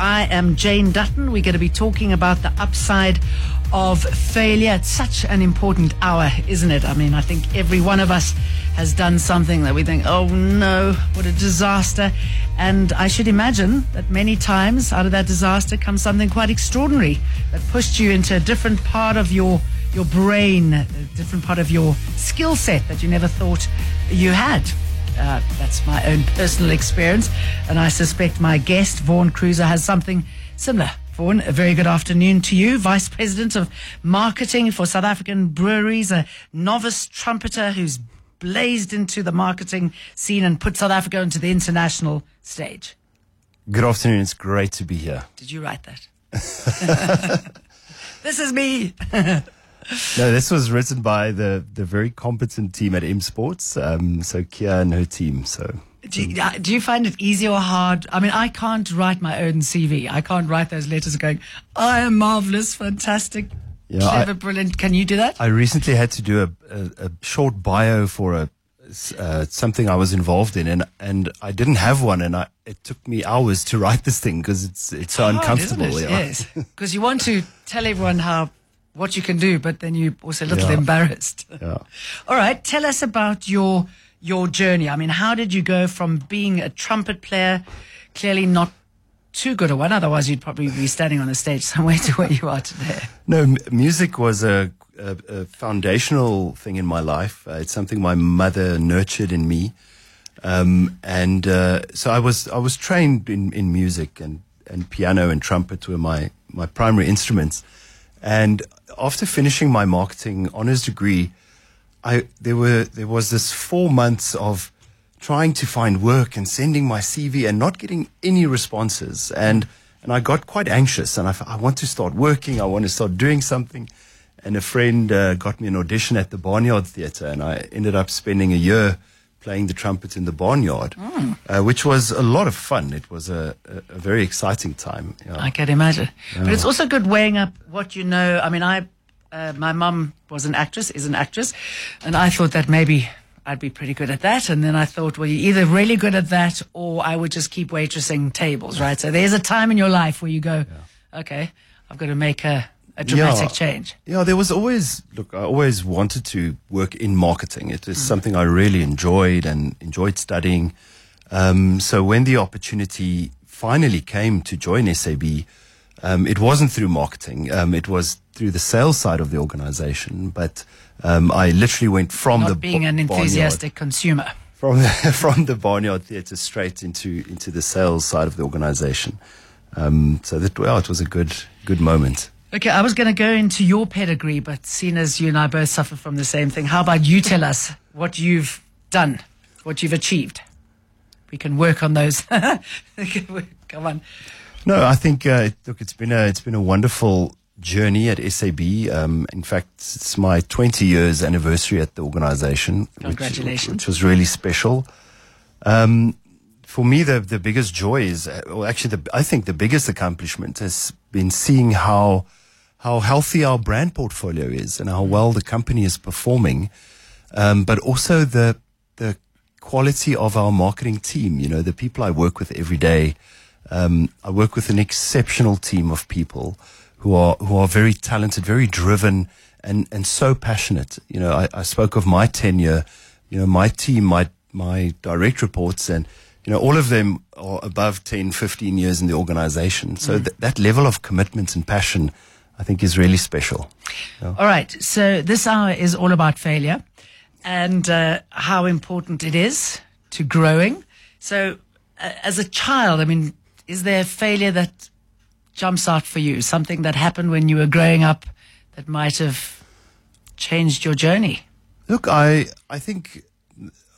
I am Jane Dutton. We're going to be talking about the upside of failure. It's such an important hour, isn't it? I mean, I think every one of us has done something that we think, oh no, what a disaster. And I should imagine that many times out of that disaster comes something quite extraordinary that pushed you into a different part of your your brain, a different part of your skill set that you never thought you had. Uh, that's my own personal experience, and I suspect my guest, Vaughan Croeser, has something similar. Vaughan, a very good afternoon to you, Vice President of Marketing for South African Breweries, a novice trumpeter who's blazed into the marketing scene and put South Africa onto the international stage. Good afternoon. It's great to be here. Did you write that? this is me. No, this was written by the, the very competent team at M Sports. Um, so Kia and her team. So do you, do you, find it easy or hard? I mean, I can't write my own CV. I can't write those letters going, I am marvelous, fantastic, yeah, clever, I, brilliant. Can you do that? I recently had to do a, a, a short bio for a uh, something I was involved in, and and I didn't have one, and I, it took me hours to write this thing because it's it's so hard, uncomfortable. It? Yes, because you want to tell everyone how what you can do, but then you're also a little yeah. embarrassed. Yeah. All right. Tell us about your your journey. I mean, how did you go from being a trumpet player, clearly not too good a one, otherwise you'd probably be standing on a stage somewhere to where you are today. No, m- music was a, a, a, foundational thing in my life. Uh, it's something my mother nurtured in me. Um, and uh, so I was I was trained in, in music and, and piano and trumpet were my, my primary instruments. And after finishing my marketing honors degree, I there were there was this four months of trying to find work and sending my CV and not getting any responses. And and I got quite anxious. And I, I want to start working. I want to start doing something. And a friend uh, got me an audition at the Barnyard Theatre, and I ended up spending a year playing the trumpet in the barnyard, mm. uh, which was a lot of fun. It was a, a, a very exciting time. Yeah. I can imagine. Yeah. But it's also good weighing up what you know. I mean, I, uh, my mum was an actress, is an actress, and I thought that maybe I'd be pretty good at that. And then I thought, well, you're either really good at that or I would just keep waitressing tables, right? So there's a time in your life where you go, yeah. okay, I've got to make a, a dramatic yeah, change? Yeah, there was always, look, I always wanted to work in marketing. It is mm. something I really enjoyed and enjoyed studying. Um, so when the opportunity finally came to join SAB, um, it wasn't through marketing. Um, it was through the sales side of the organization. But um, I literally went from Not the being an enthusiastic consumer from the, from the barnyard theatre straight into into the sales side of the organization. Um, so that well, it was a good good moment. Okay, I was going to go into your pedigree, but seeing as you and I both suffer from the same thing, how about you tell us what you've done, what you've achieved? We can work on those. Come on. No, I think uh, look, it's been a it's been a wonderful journey at SAB. Um, in fact, it's my 20 years anniversary at the organization, Congratulations. Which, which was really special. Um, for me, the the biggest joy is, or actually, the, I think the biggest accomplishment has been seeing how how healthy our brand portfolio is and how well the company is performing, um, but also the the quality of our marketing team. You know, the people I work with every day. Um, I work with an exceptional team of people who are who are very talented, very driven, and and so passionate. You know, I, I spoke of my tenure. You know, my team, my my direct reports, and you know, all of them are above 10, 15 years in the organization. So mm. th- that level of commitment and passion I think is really special. Yeah. All right. So this hour is all about failure and uh, how important it is to growing. So uh, as a child, I mean, is there a failure that jumps out for you? Something that happened when you were growing up that might have changed your journey? Look, I I think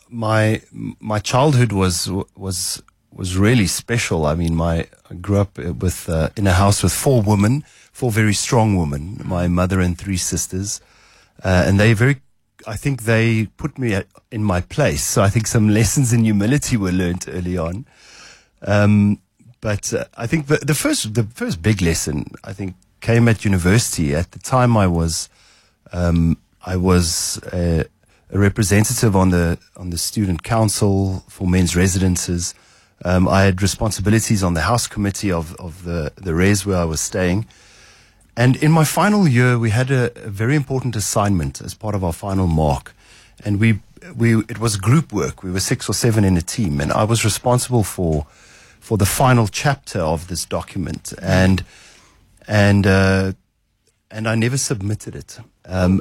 my my childhood was was was really special. I mean, my I grew up with uh, in a house with four women four very strong women, my mother and three sisters, uh, and they very, I think they put me in my place. So I think some lessons in humility were learned early on. Um, but uh, I think the, the first, the first big lesson I think came at university. At the time, I was, um, I was a, a, representative on the on the student council for men's residences. Um, I had responsibilities on the house committee of, of the, the res where I was staying. And in my final year, we had a, a very important assignment as part of our final mark. And we, we, it was group work. We were six or seven in a team. And I was responsible for, for the final chapter of this document. And, and, uh, and I never submitted it. Um,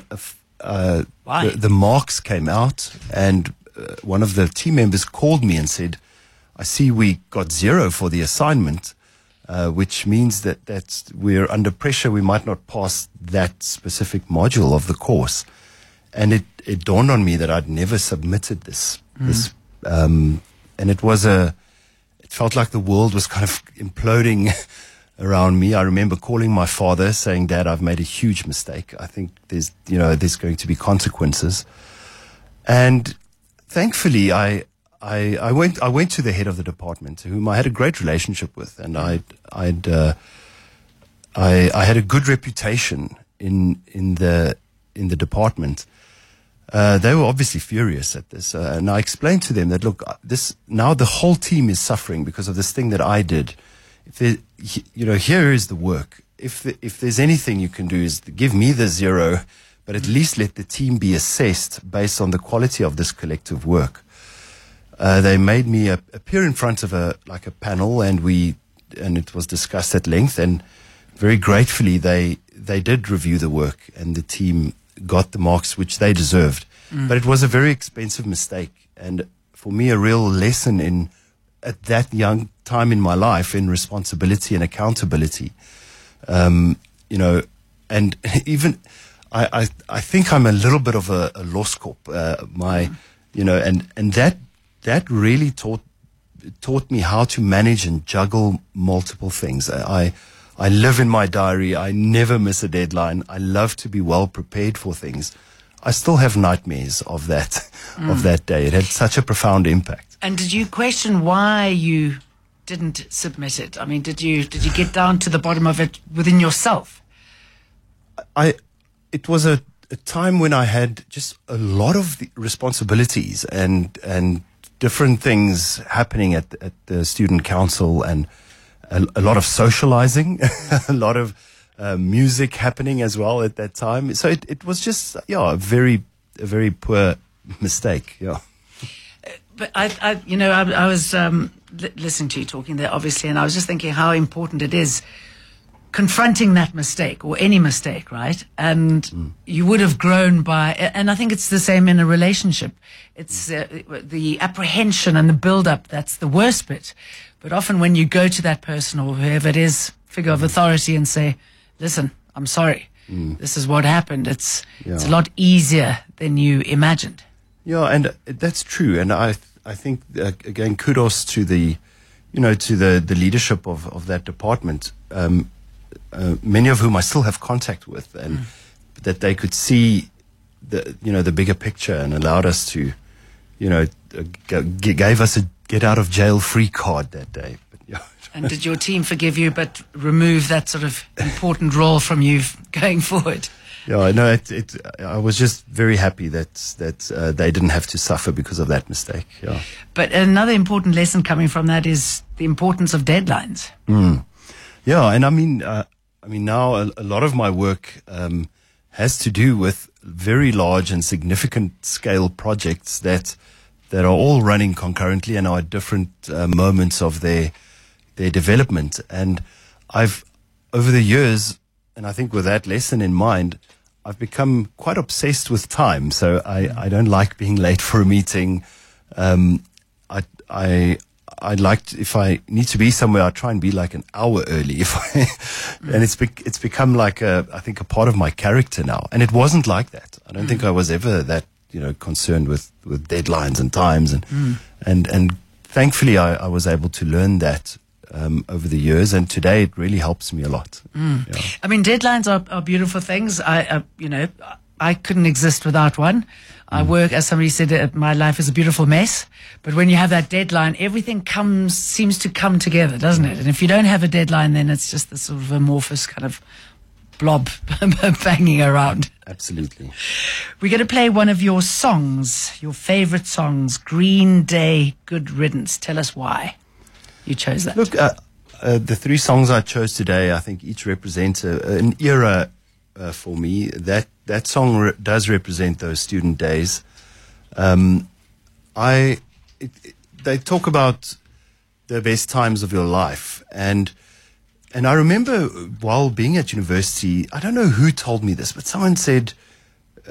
uh, Why? The, the marks came out, and uh, one of the team members called me and said, "I see we got zero for the assignment, uh, which means that that's we're under pressure. We might not pass that specific module of the course." And it, it dawned on me that I'd never submitted this this, um, and it was a it felt like the world was kind of imploding around me. I remember calling my father saying, Dad, I've made a huge mistake. I think there's, you know, there's going to be consequences. And thankfully, I, I, I went, I went to the head of the department, whom I had a great relationship with, and I'd, I'd, uh, I, I had a good reputation in, in the, in the department. Uh, they were obviously furious at this, uh, and I explained to them that look, uh, this now the whole team is suffering because of this thing that I did. If there, you know, here is the work. If the, if there's anything you can do, is give me the zero, but at least let the team be assessed based on the quality of this collective work. Uh, they made me appear in front of a like a panel, and we and it was discussed at length. And very gratefully, they they did review the work, and the team got the marks which they deserved. But it was a very expensive mistake, and for me, a real lesson in at that young time in my life in responsibility and accountability. Um, you know, and even I, I, I think I'm a little bit of a, a lost corp. Uh, my, you know, and and that that really taught taught me how to manage and juggle multiple things. I I live in my diary. I never miss a deadline. I love to be well prepared for things. I still have nightmares of that of mm. that day. It had such a profound impact. And did you question why you didn't submit it? I mean, did you did you get down to the bottom of it within yourself? I it was a, a time when I had just a lot of the responsibilities and and different things happening at at the student council and a, a lot of socializing, a lot of uh, music happening as well at that time. So it, it was just yeah a very a very poor mistake. Yeah. But I, I you know, I, I was um, li- listening to you talking there, obviously, and I was just thinking how important it is confronting that mistake or any mistake, right? And you would have grown by, and I think it's the same in a relationship. It's uh, the apprehension and the build-up that's the worst bit. But often when you go to that person or whoever it is, figure of authority, and say, "Listen, I'm sorry. This is what happened." It's it's a lot easier than you imagined. Yeah, and uh, that's true. And I, I think uh, again, kudos to the, you know, to the the leadership of of that department. Um, uh, many of whom I still have contact with, and that they could see the you know the bigger picture and allowed us to, you know, uh, g- gave us a get out of jail free card that day. But yeah. And did your team forgive you, but remove that sort of important role from you going forward? Yeah, no, it, it, I was just very happy that that uh, they didn't have to suffer because of that mistake. Yeah. But another important lesson coming from that is the importance of deadlines. Yeah, and I mean, uh, mean now a, a lot of my work um, has to do with very large and significant scale projects that that are all running concurrently and are at different uh, moments of their their development. And I've over the years, and I think with that lesson in mind, I've become quite obsessed with time. So I, I don't like being late for a meeting. Um, I I I like to, if I need to be somewhere, I try and be like an hour early. If I, and it's bec it's become like a I think a part of my character now. And it wasn't like that. I don't think I was ever that you know concerned with with deadlines and times and and and thankfully I, I was able to learn that um, over the years. And today it really helps me a lot. Yeah. I mean, deadlines are, are beautiful things. I, uh, you know, I couldn't exist without one. I work, as somebody said, uh, my life is a beautiful mess. But when you have that deadline, everything comes, seems to come together, doesn't it? And if you don't have a deadline, then it's just this sort of amorphous kind of blob banging around. Absolutely. We're going to play one of your songs, your favorite songs, Green Day, Good Riddance. Tell us why. you chose that? Look, uh, uh, the three songs I chose today, I think each represent a, an era uh, for me. That that song re- does represent those student days. Um, I it, it, they talk about the best times of your life, and and I remember while being at university, I don't know who told me this, but someone said.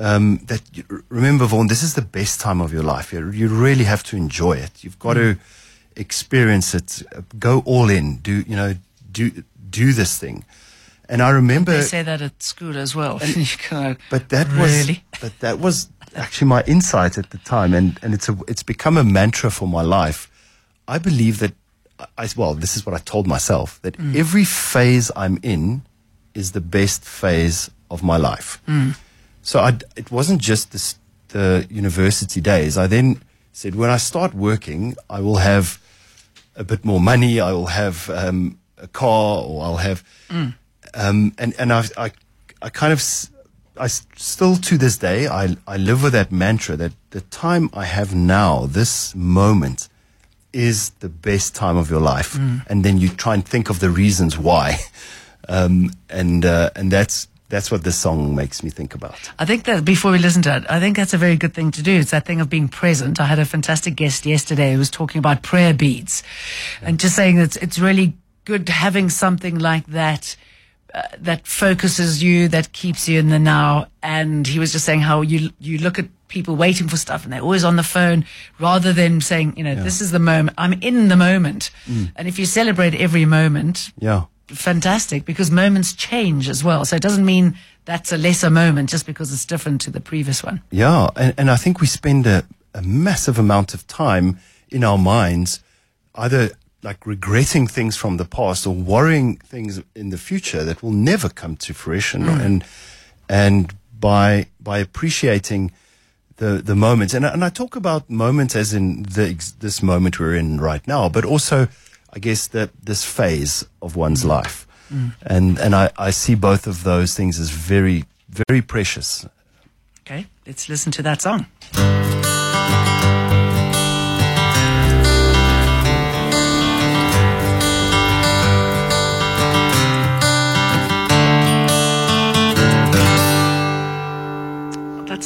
Um, that remember, Vaughan, this is the best time of your life. You, you really have to enjoy it. You've got to experience it, go all in, do you know, do do this thing. And I remember they say that at school as well. And, but that really? was but that was actually my insight at the time, and and it's a it's become a mantra for my life. I believe that I well, this is what I told myself that mm. every phase I'm in is the best phase of my life. Mm. So I, it wasn't just this, the university days. I then said, when I start working, I will have a bit more money. I will have um, a car, or I'll have, mm. Um, and and I, I, I kind of, I still to this day, I I live with that mantra that the time I have now, this moment, is the best time of your life, mm. and then you try and think of the reasons why, um, and uh, and that's that's what this song makes me think about. I think that before we listen to it, I think that's a very good thing to do. It's that thing of being present. I had a fantastic guest yesterday who was talking about prayer beads yeah. and just saying that it's really good having something like that. Uh, that focuses you, that keeps you in the now. And he was just saying how you you look at people waiting for stuff and they're always on the phone rather than saying, you know, yeah. this is the moment. I'm in the moment. Mm. And if you celebrate every moment, yeah fantastic because moments change as well. So it doesn't mean that's a lesser moment just because it's different to the previous one. Yeah. And, and I think we spend a, a massive amount of time in our minds either like regretting things from the past or worrying things in the future that will never come to fruition. Mm. And, and by, by appreciating the, the moments, and, and I talk about moments as in the, this moment we're in right now, but also I guess that this phase of one's mm. life. Mm. And and I, I see both of those things as very, very precious. Okay, let's listen to that song.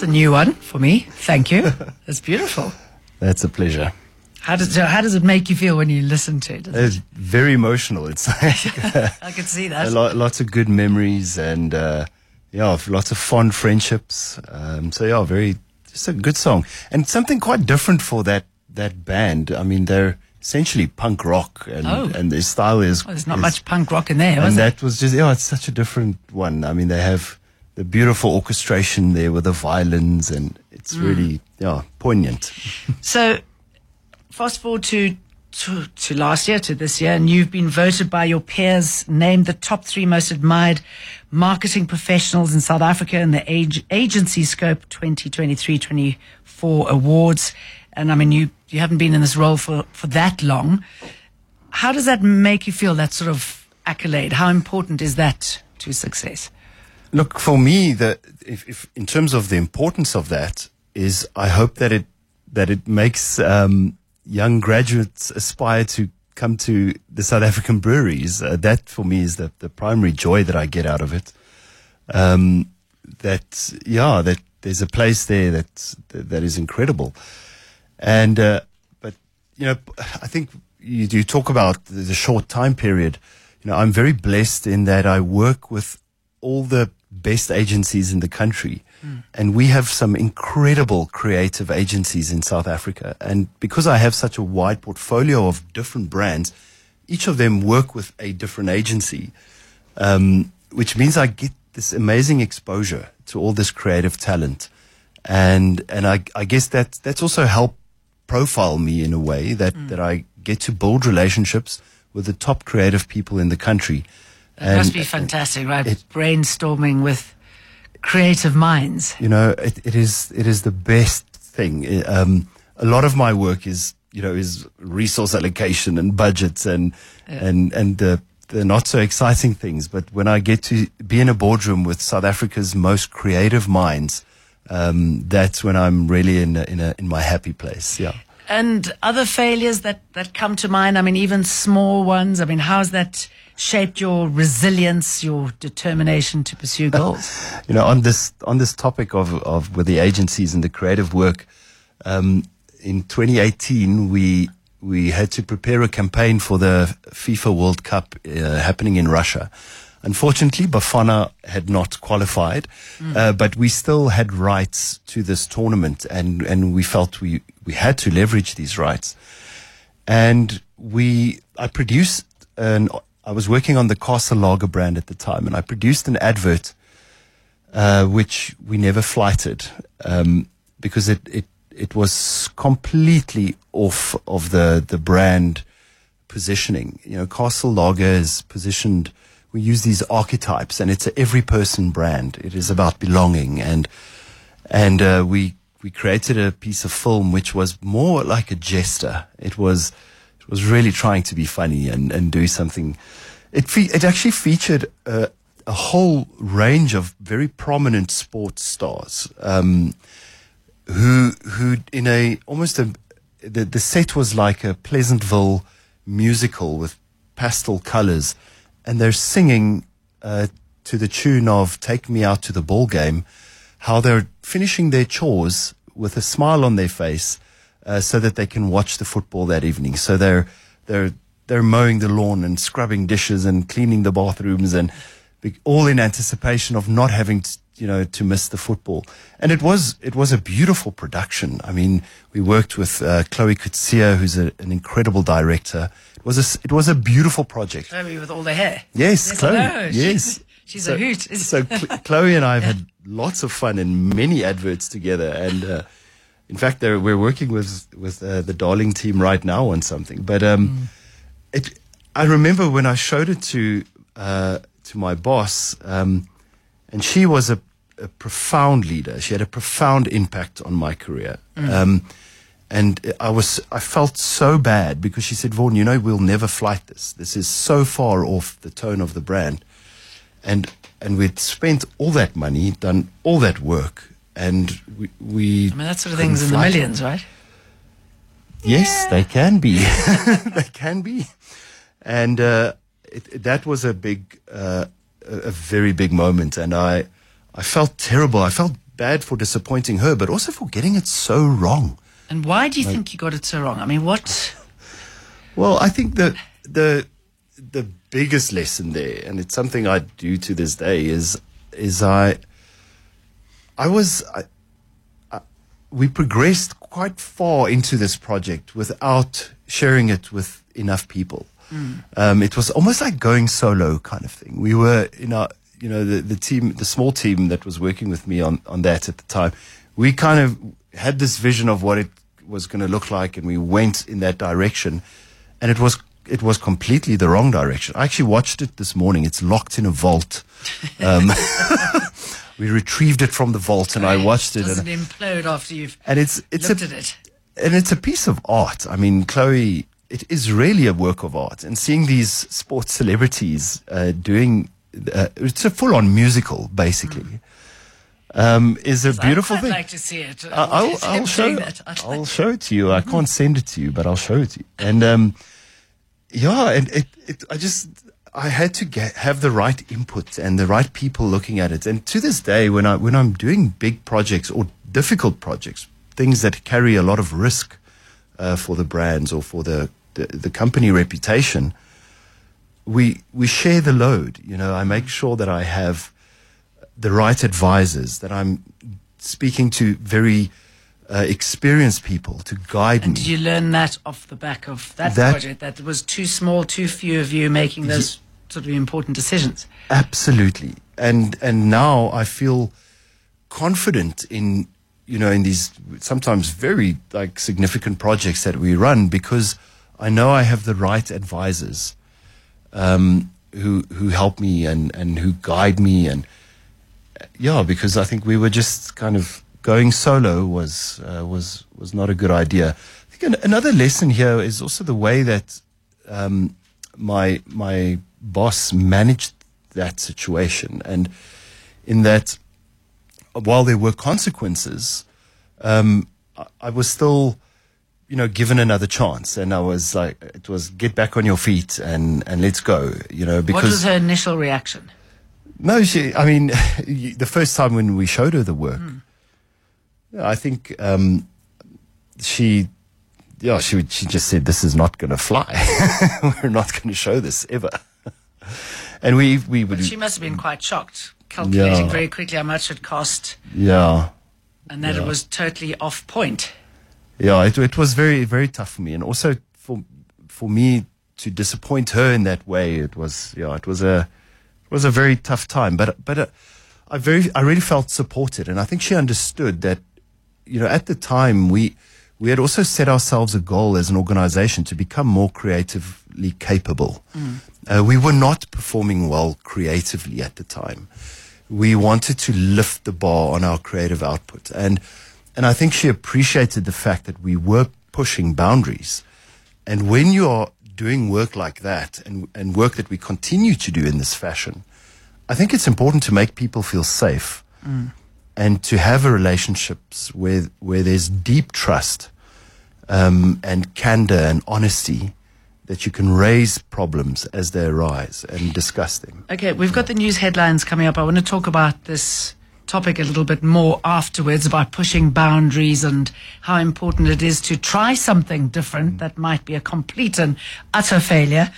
That's a new one for me. Thank you. That's beautiful. That's a pleasure. How does how does it make you feel when you listen to it? It's it? very emotional. It's like I can see that. Lot, lots of good memories and uh, yeah, lots of fond friendships. Um, so yeah, very just a good song and something quite different for that that band. I mean, they're essentially punk rock and oh. and their style is. Well, there's not is, much punk rock in there, and that it? was just yeah, it's such a different one. I mean, they have the beautiful orchestration there with the violins and it's mm. really yeah poignant. so fast forward to, to, to last year, to this year, and you've been voted by your peers, named the top three most admired marketing professionals in South Africa in the Age, Agency Scope 2023-24 awards. And I mean, you, you haven't been in this role for, for that long. How does that make you feel, that sort of accolade? How important is that to success? Look, for me, the, if, if, in terms of the importance of that, is I hope that it that it makes um, young graduates aspire to come to the South African breweries. Uh, that for me is the, the primary joy that I get out of it. Um, that, yeah, that there's a place there that, that is incredible. And, uh, but, you know, I think you, you talk about the short time period. You know, I'm very blessed in that I work with all the best agencies in the country. Mm. And we have some incredible creative agencies in South Africa. And because I have such a wide portfolio of different brands, each of them work with a different agency, um, which means I get this amazing exposure to all this creative talent. And, and I, I guess that, that's also helped profile me in a way that, mm. that I get to build relationships with the top creative people in the country. It and must be fantastic, right? It, Brainstorming with creative minds. You know, it, it is it is the best thing. Um, a lot of my work is you know is resource allocation and budgets and yeah. and and the the not so exciting things. But when I get to be in a boardroom with South Africa's most creative minds, um, that's when I'm really in a, in a, in my happy place. Yeah. And other failures that, that come to mind, I mean, even small ones, I mean, how's that shaped your resilience, your determination to pursue goals? you know, on this on this topic of of with the agencies and the creative work, um, in 2018 we we had to prepare a campaign for the FIFA World Cup uh, happening in Russia. Unfortunately, Bafana had not qualified, mm. uh, but we still had rights to this tournament, and and we felt we we had to leverage these rights. And we, I produced an. I was working on the Castle Lager brand at the time, and I produced an advert, uh, which we never flighted, um, because it, it it was completely off of the the brand positioning. You know, Castle Lager is positioned we use these archetypes, and it's a every person brand. It is about belonging, and and uh, we we created a piece of film which was more like a jester. It was it was really trying to be funny and and do something. It fe- it actually featured a, a, whole range of very prominent sports stars. Um, who who in a almost a the, the set was like a Pleasantville musical with pastel colors and they're singing uh, to the tune of "Take Me Out to the Ball Game," how they're finishing their chores with a smile on their face, uh, so that they can watch the football that evening. So they're they're they're mowing the lawn and scrubbing dishes and cleaning the bathrooms and all in anticipation of not having to, you know to miss the football. And it was it was a beautiful production. I mean, we worked with uh, Chloe Coetzee, who's a, an incredible director. It was a, it was a beautiful project. Chloe with all the hair. Yes, yes Chloe. Yes. She's so, a hoot. so Chloe and I have had lots of fun in many adverts together. And uh, in fact, we're working with, with uh, the Darling team right now on something. But um, mm. it, I remember when I showed it to, uh, to my boss, um, and she was a, a, profound leader. She had a profound impact on my career. Mm. Um, and I was, I felt so bad because she said, Vaughan, you know, we'll never flight this. This is so far off the tone of the brand. And, and we'd spent all that money, done all that work, and we, we I mean, that sort of thing's in the millions, right? Yes, yeah. they can be. they can be. And, uh, it, that was a big, uh, a very big moment. And I, I felt terrible. I felt bad for disappointing her, but also for getting it so wrong. And why do you like, think you got it so wrong? I mean, what? Well, I think the the the biggest lesson there, and it's something I do to this day, is is I I was I, I, we progressed quite far into this project without sharing it with enough people. Mm. Um, it was almost like going solo kind of thing. We were in our you know the, the team the small team that was working with me on on that at the time we kind of had this vision of what it was going to look like, and we went in that direction, and it was it was completely the wrong direction. I actually watched it this morning. It's locked in a vault. Um, we retrieved it from the vault, and I watched it. Doesn't and implode after you've and it's it's looked a, at it. And it's a piece of art. I mean, Chloe, it is really a work of art. And seeing these sports celebrities uh, doing uh, it's a full-on musical, basically. Mm um, is a beautiful thing. I'd like to see it. I'll, I'll show. I'll show it to you. I can't send it to you, but I'll show it to you. And um, yeah, and it, it, I just I had to get have the right input and the right people looking at it. And to this day, when I when I'm doing big projects or difficult projects, things that carry a lot of risk uh, for the brands or for the, the the company reputation, we we share the load. You know, I make sure that I have the right advisors, that I'm speaking to very uh, experienced people to guide and me. Did you learn that off the back of that, that project? That was too small, too few of you making those sort of important decisions. Absolutely, and and now I feel confident in you know in these sometimes very like significant projects that we run because I know I have the right advisors um, who who help me and and who guide me and yeah, because I think we were just kind of going solo was uh, was was not a good idea. I think an, another lesson here is also the way that um, my my boss managed that situation, and in that while there were consequences, um, I, I was still you know, given another chance. And I was like, it was get back on your feet and, and let's go, you know, because. What was her initial reaction? No, she, I mean, the first time when we showed her the work, mm. Yeah, I think, um, she, yeah, she, she just said, this is not going to fly. We're not going to show this ever. and we, we would. But she must have been quite shocked, calculating yeah. very quickly how much it cost. Yeah. And that yeah. it was totally off point. Yeah, it, it was very, very tough for me. And also for, for me to disappoint her in that way, it was, yeah, it was a, it was a very tough time. But, but uh, I very, I really felt supported. And I think she understood that, you know, at the time we, we had also set ourselves a goal as an organization to become more creatively capable. Mm. Uh, we were not performing well creatively at the time. We wanted to lift the bar on our creative output. And, and I think she appreciated the fact that we were pushing boundaries. And when you are doing work like that and, and work that we continue to do in this fashion, I think it's important to make people feel safe. Mm and to have a relationships where where there's deep trust um, and candor and honesty that you can raise problems as they arise and discuss them. Okay, we've got the news headlines coming up. I want to talk about this topic a little bit more afterwards about pushing boundaries and how important it is to try something different that might be a complete and utter failure.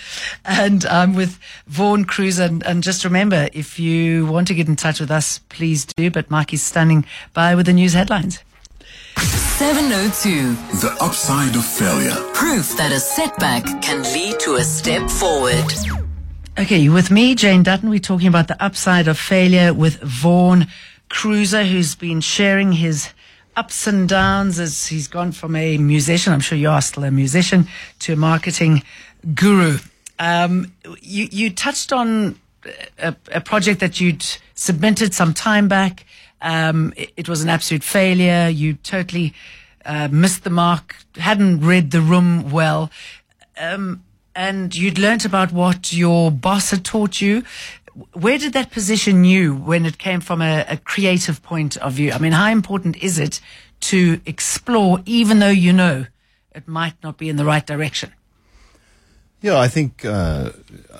And I'm um, with Vaughan Croeser. And, and just remember, if you want to get in touch with us, please do. But Mike is standing by with the news headlines. 702. The upside of failure. Proof that a setback can lead to a step forward. Okay, with me, Jane Dutton, we're talking about the upside of failure with Vaughan Croeser, who's been sharing his ups and downs as he's gone from a musician, I'm sure you are still a musician, to a marketing guru. Um, you, you touched on a, a project that you'd submitted some time back um, it, it, was an absolute failure. You totally uh, missed the mark, hadn't read the room well. Um, and you'd learnt about what your boss had taught you. Where did that position you when it came from a, a creative point of view? I mean, how important is it to explore, even though you know it might not be in the right direction? Yeah, I think uh,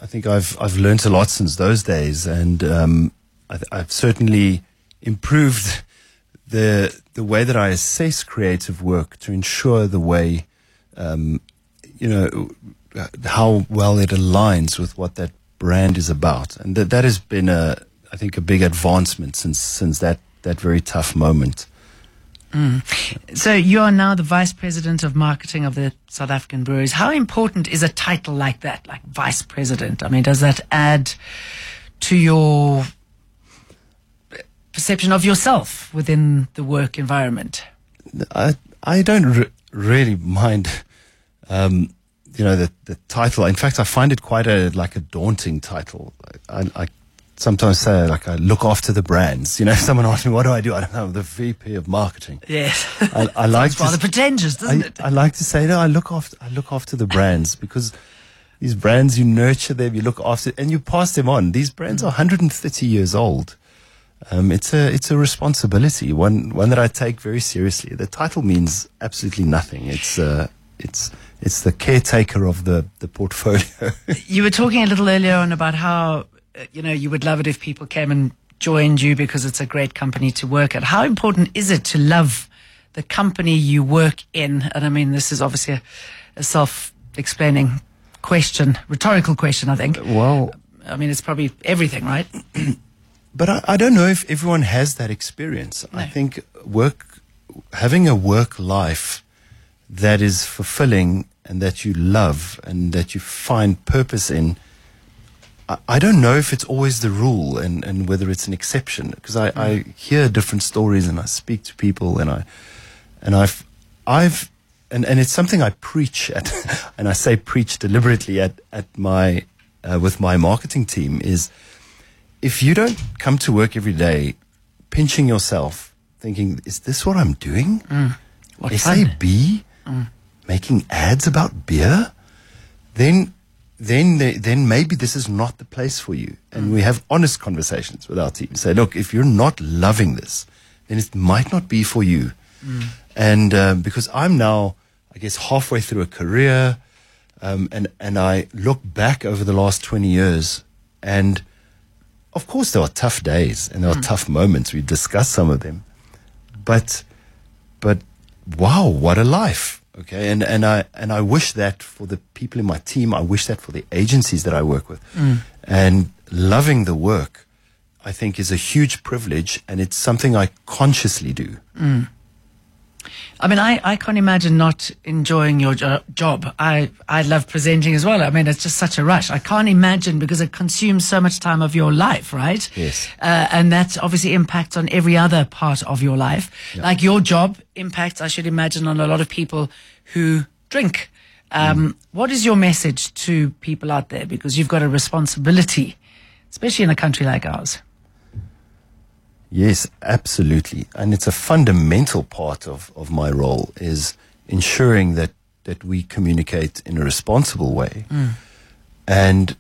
I think I've I've learned a lot since those days, and um, I, have certainly improved the the way that I assess creative work to ensure the way, um, you know, how well it aligns with what that brand is about, and that that has been a I think a big advancement since since that that very tough moment. Mm. So you are now the vice president of marketing of the South African breweries. How important is a title like that, like vice president? I mean, does that add to your perception of yourself within the work environment? I I don't re- really mind, um, you know, the the title. In fact, I find it quite a like a daunting title. I, I sometimes say like I look after the brands. You know, someone asks me, "What do I do?" I don't know. The VP of marketing. Yes, I, I like to, rather pretentious, doesn't I, it? I like to say, no, I look after I look after the brands because these brands you nurture them, you look after, and you pass them on. These brands are 130 years old um, it's a it's a responsibility, one one that I take very seriously. The title means absolutely nothing. It's uh, it's it's the caretaker of the the portfolio. you were talking a little earlier on about how uh, you know you would love it if people came and joined you because it's a great company to work at. How important is it to love the company you work in? And I mean, this is obviously a, a self-explaining question, rhetorical question, I think. Well, I mean, it's probably everything, right? But I, I, don't know if everyone has that experience. No. I think work, having a work life that is fulfilling and that you love and that you find purpose in, I, I don't know if it's always the rule and, and whether it's an exception because I, mm. I hear different stories and I speak to people and I, and I've, I've, and, and it's something I preach at, and I say preach deliberately at, at my, uh, with my marketing team is, if you don't come to work every day pinching yourself, thinking, is this what I'm doing? Mm. SAB? Mm. Making ads about beer? Then then then maybe this is not the place for you. And mm. we have honest conversations with our team. Say, look, if you're not loving this, then it might not be for you. Mm. And uh, because I'm now, I guess, halfway through a career. Um, and, and I look back over the last 20 years, and of course, there are tough days and there are tough moments. We discussed some of them. But, but wow, what a life. Okay. And, and I, and I wish that for the people in my team. I wish that for the agencies that I work with. Mm. And loving the work, I think is a huge privilege and it's something I consciously do. Mm. I mean, I, I can't imagine not enjoying your jo- job. I, I love presenting as well. I mean, it's just such a rush. I can't imagine because it consumes so much time of your life, right? Yes. Uh, and that obviously impacts on every other part of your life. Like your job impacts, I should imagine, on a lot of people who drink. Um, What is your message to people out there? Because you've got a responsibility, especially in a country like ours. Yes, absolutely. And it's a fundamental part of, of my role is ensuring that, that we communicate in a responsible way. And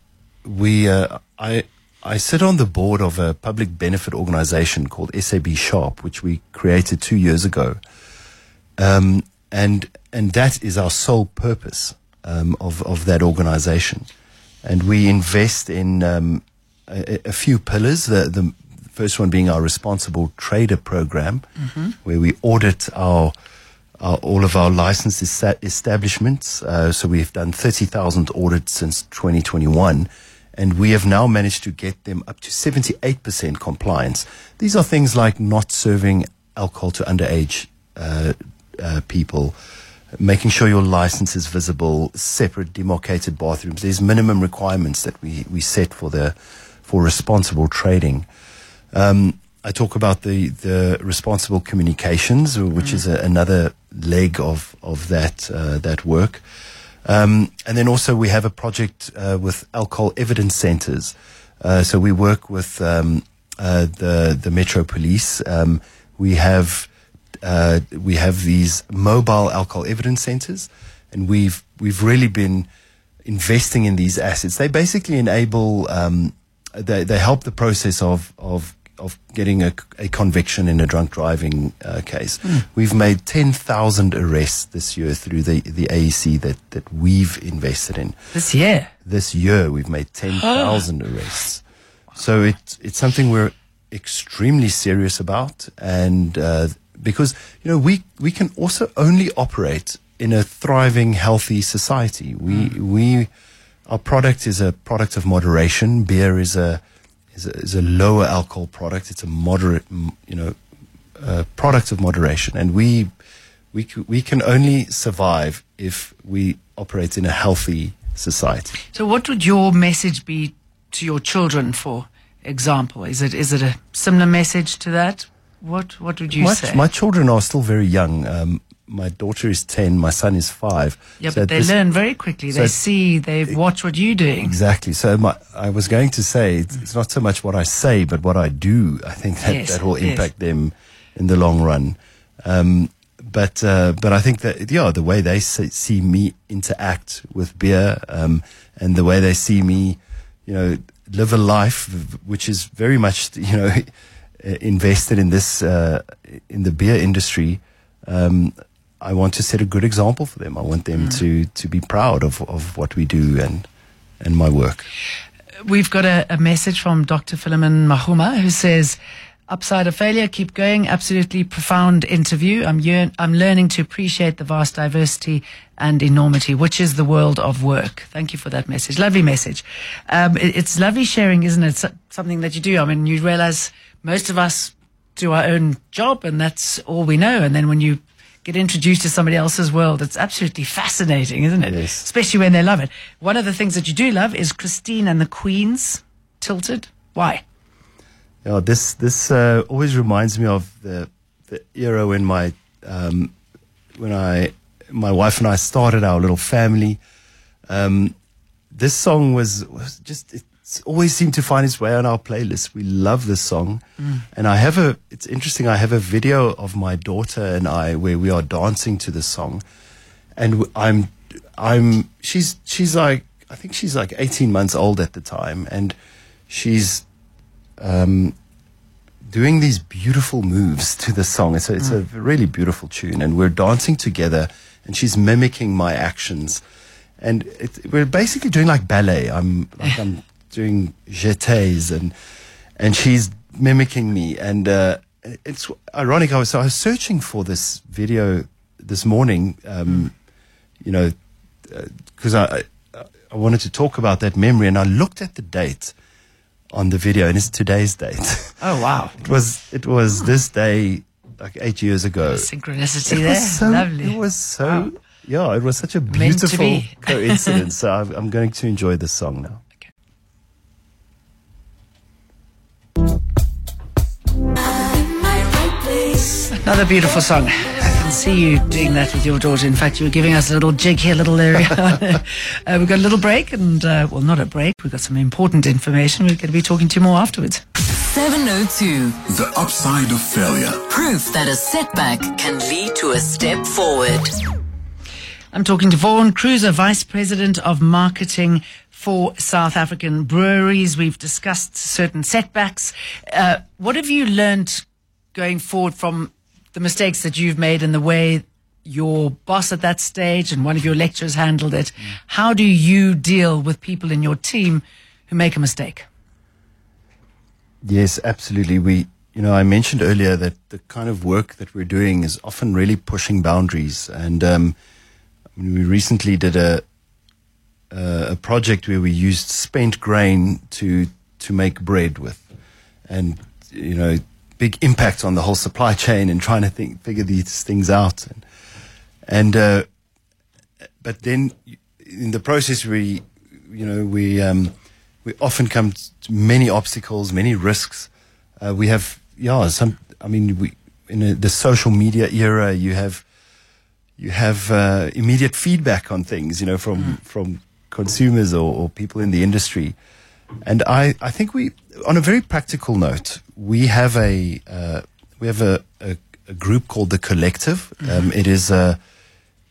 we, uh, I, I sit on the board of a public benefit organization called SAB Sharp, which we created two years ago. Um, and, and that is our sole purpose, um, of, of that organization. And we invest in, um, a, a few pillars. The, the first one being our responsible trader program, where we audit our, our all of our licensed esta- establishments. Uh, so we've done 30,000 audits since 2021. And we have now managed to get them up to 78% compliance. These are things like not serving alcohol to underage uh, uh, people, making sure your license is visible, separate demarcated bathrooms. There's minimum requirements that we, we set for the for responsible trading. Um, I talk about the, the responsible communications, which is a, another leg of of that uh, that work. Um, and then also we have a project uh, with alcohol evidence centers. Uh, so we work with um, uh, the the Metro Police. Um, we have uh, we have these mobile alcohol evidence centers, and we've we've really been investing in these assets. They basically enable um, they they help the process of of of getting a, a conviction in a drunk driving uh, case. We've made ten thousand arrests this year through the the AEC that that we've invested in. This year. This year we've made ten thousand arrests. So it's it's something we're extremely serious about, and uh, because you know we we can also only operate in a thriving, healthy society. We we our product is a product of moderation. Beer is a is a, is a lower alcohol product. It's a moderate, you know, uh, product of moderation, and we we c- we can only survive if we operate in a healthy society. So, what would your message be to your children, for example? Is it is it a similar message to that? What What would you my, say? my children are still very young. Um, my daughter is ten. My son is five. yeah, So but they this- learn very quickly. so they see, they watch what you're doing. Exactly. So my, I was going to say it's, it's not so much what I say, but what I do. I think that Yes, that will yes. impact them in the long run. Um, but uh, but I think that yeah, the way they see, see me interact with beer, um, and the way they see me, you know, live a life which is very much you know invested in this uh, in the beer industry. Um, I want to set a good example for them. I want them to to be proud of of what we do and and my work. We've got a, a message from Dr. Philemon Mahuma who says, Upside of failure, keep going. Absolutely profound interview. I'm, yearn, I'm learning to appreciate the vast diversity and enormity, which is the world of work. Thank you for that message. Lovely message. Um, it- it's lovely sharing, isn't it? So- something that you do. I mean, you realize most of us do our own job and that's all we know. And then when you get introduced to somebody else's world, it's absolutely fascinating, isn't it? Yes. Especially when they love it. One of the things that you do love is Christine and the Queens tilted. Why? Yeah, this this uh, always reminds me of the the era when my um, when I my wife and I started our little family. Um, this song was was just it's always seemed to find its way on our playlist. We love this song, and I have a. It's interesting. I have a video of my daughter and I where we are dancing to this song, and I'm I'm she's she's like I think she's like 18 months old at the time, and she's um, doing these beautiful moves to the song. It's a, it's a really beautiful tune, and we're dancing together. and she's mimicking my actions, and it, we're basically doing like ballet. I'm like I'm doing jetés and and she's mimicking me, and uh, it's ironic. I was so I was searching for this video this morning, um, you know, because I I wanted to talk about that memory, and I looked at the date on the video, and it's today's date. Oh, wow. it was it was this day like eight years ago. Synchronicity It there. so, Lovely. It was so. Wow. Yeah, it was such a beautiful be. coincidence. so I'm, I'm going to enjoy this song now. Another beautiful song. I can see you doing that with your daughter. In fact, you were giving us a little jig here, little area. uh, we've got a little break, and uh, well, not a break. We've got some important information. We're going to be talking to you more afterwards. 702. The upside of failure. Proof that a setback can lead to a step forward. I'm talking to Vaughan Croeser, Vice President of Marketing for South African Breweries. We've discussed certain setbacks. Uh, what have you learned going forward from the mistakes that you've made and the way your boss at that stage and one of your lecturers handled it? How do you deal with people in your team who make a mistake? Yes, absolutely. We, you know, I mentioned earlier that the kind of work that we're doing is often really pushing boundaries. And um, we recently did a uh, a project where we used spent grain to to make bread with, and you know, big impact on the whole supply chain and trying to think figure these things out. And, and uh, but then in the process, we, you know, we um, we often come to many obstacles, many risks. Uh, we have, yeah, some. I mean, we in a, the social media era, you have you have uh, immediate feedback on things, you know, from from consumers or, or people in the industry. And I, I think we, on a very practical note, we have a uh, we have a, a, a group called the Collective. Um, it is a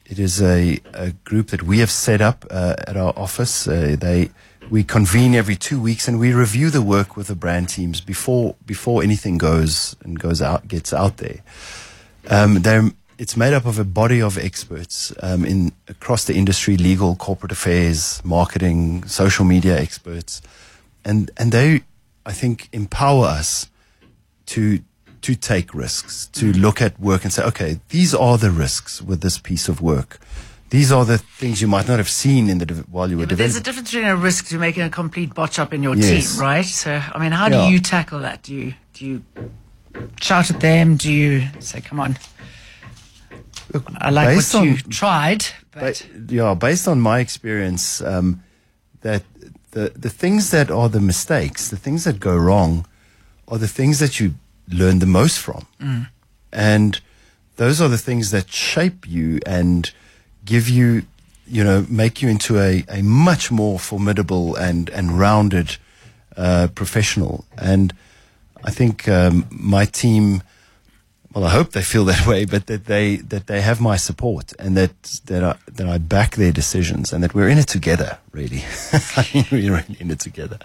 it is a, a group that we have set up uh, at our office. Uh, they we convene every two weeks and we review the work with the brand teams before before anything goes and goes out gets out there. Um, they're, it's made up of a body of experts um, in across the industry, legal, corporate affairs, marketing, social media experts, and and they, I think, empower us to to take risks, to look at work and say, okay, these are the risks with this piece of work. These are the things you might not have seen in the while you were But there's a difference between a risk to making a complete botch up in your Yes. team, right? So, I mean, how do you tackle that? Do you do you shout at them? Do you say, "Come on"? I like what you on- tried, but Ba- yeah, based on my experience, um, that the the things that are the mistakes, the things that go wrong, are the things that you learn the most from, and those are the things that shape you and give you, you know, make you into a, a much more formidable and and rounded uh, professional. And I think um, my team well, I hope they feel that way, but that they that they have my support and that that I, that I back their decisions and that we're in it together. Really, we're really in it together.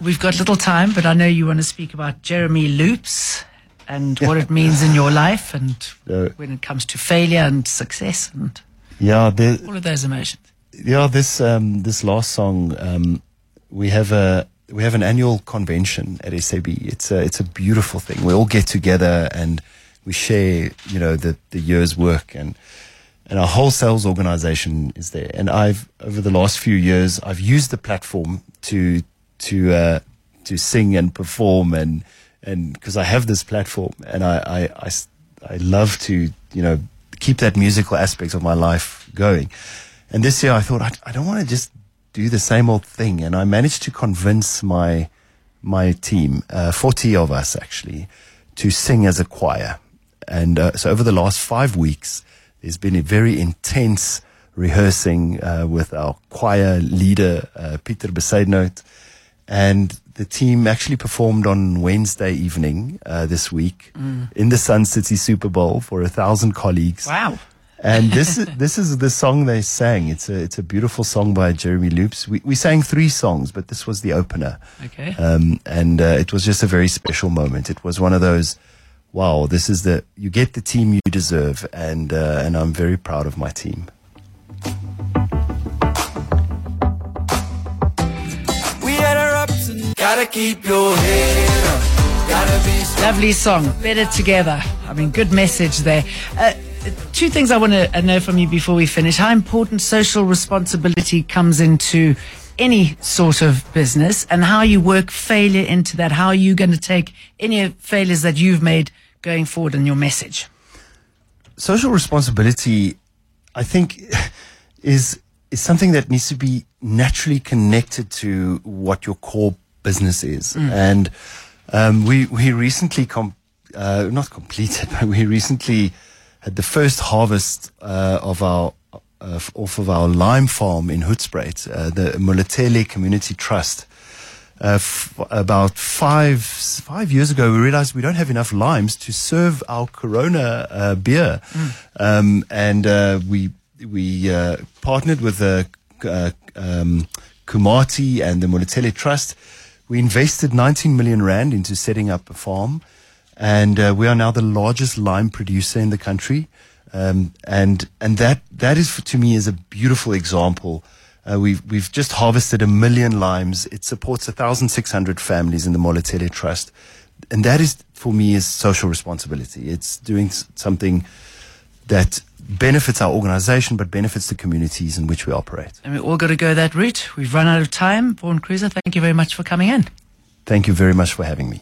we've got little time. But I know you want to speak about Jeremy Loops and what it means in your life, and Uh, when it comes to failure and success, and Yeah, all of those emotions. yeah. This um, this last song, um, we have a we have an annual convention at SAB. It's a it's a beautiful thing. We all get together and we share, you know, the the year's work and. And our whole sales organization is there. And I've, over the last few years, I've used the platform to, to, uh, to sing and perform and, and because I have this platform and I, I, I, I love to, you know, keep that musical aspect of my life going. And this year I thought, I, I don't want to just do the same old thing. And I managed to convince my, my team, uh, 40 of us actually, to sing as a choir. And uh, so over the last five weeks, there's been a very intense rehearsing uh, with our choir leader, uh, Peter Besaidnout. And the team actually performed on Wednesday evening uh, this week in the Sun City Super Bowl for a thousand colleagues. Wow. And this is this is the song they sang. It's a it's a beautiful song by Jeremy Loops. We we sang three songs, but this was the opener. Okay. Um, and uh, it was just a very special moment. It was one of those wow, this is the you get the team you deserve, and uh, and I'm very proud of my team. We had our ups and gotta keep your head up. Gotta be strong. Lovely song, Better Together. I mean, good message there. Uh, two things I want to know from you before we finish. How important social responsibility comes into any sort of business and how you work failure into that. How are you going to take any failures that you've made going forward in your message? Social responsibility, I think, is is something that needs to be naturally connected to what your core business is. And um, we we recently com- uh, not completed, but we recently had the first harvest uh, of our off of our lime farm in Hoedspruit, uh, the Moletele Community Trust. Uh, f- about five five years ago, we realized we don't have enough limes to serve our Corona uh, beer, um, and uh, we we uh, partnered with the uh, um, Kumati and the Moletele Trust. We invested 19 million rand into setting up a farm, and uh, we are now the largest lime producer in the country. Um, and and that that is to me is a beautiful example. Uh, we've we've just harvested a million limes. It supports 1,600 families in the Moletele Trust, and that is for me is social responsibility. It's doing something that benefits our organization, but benefits the communities in which we operate. And we all got to go that route. We've run out of time. Vaughan Croeser, thank you very much for coming in. Thank you very much for having me.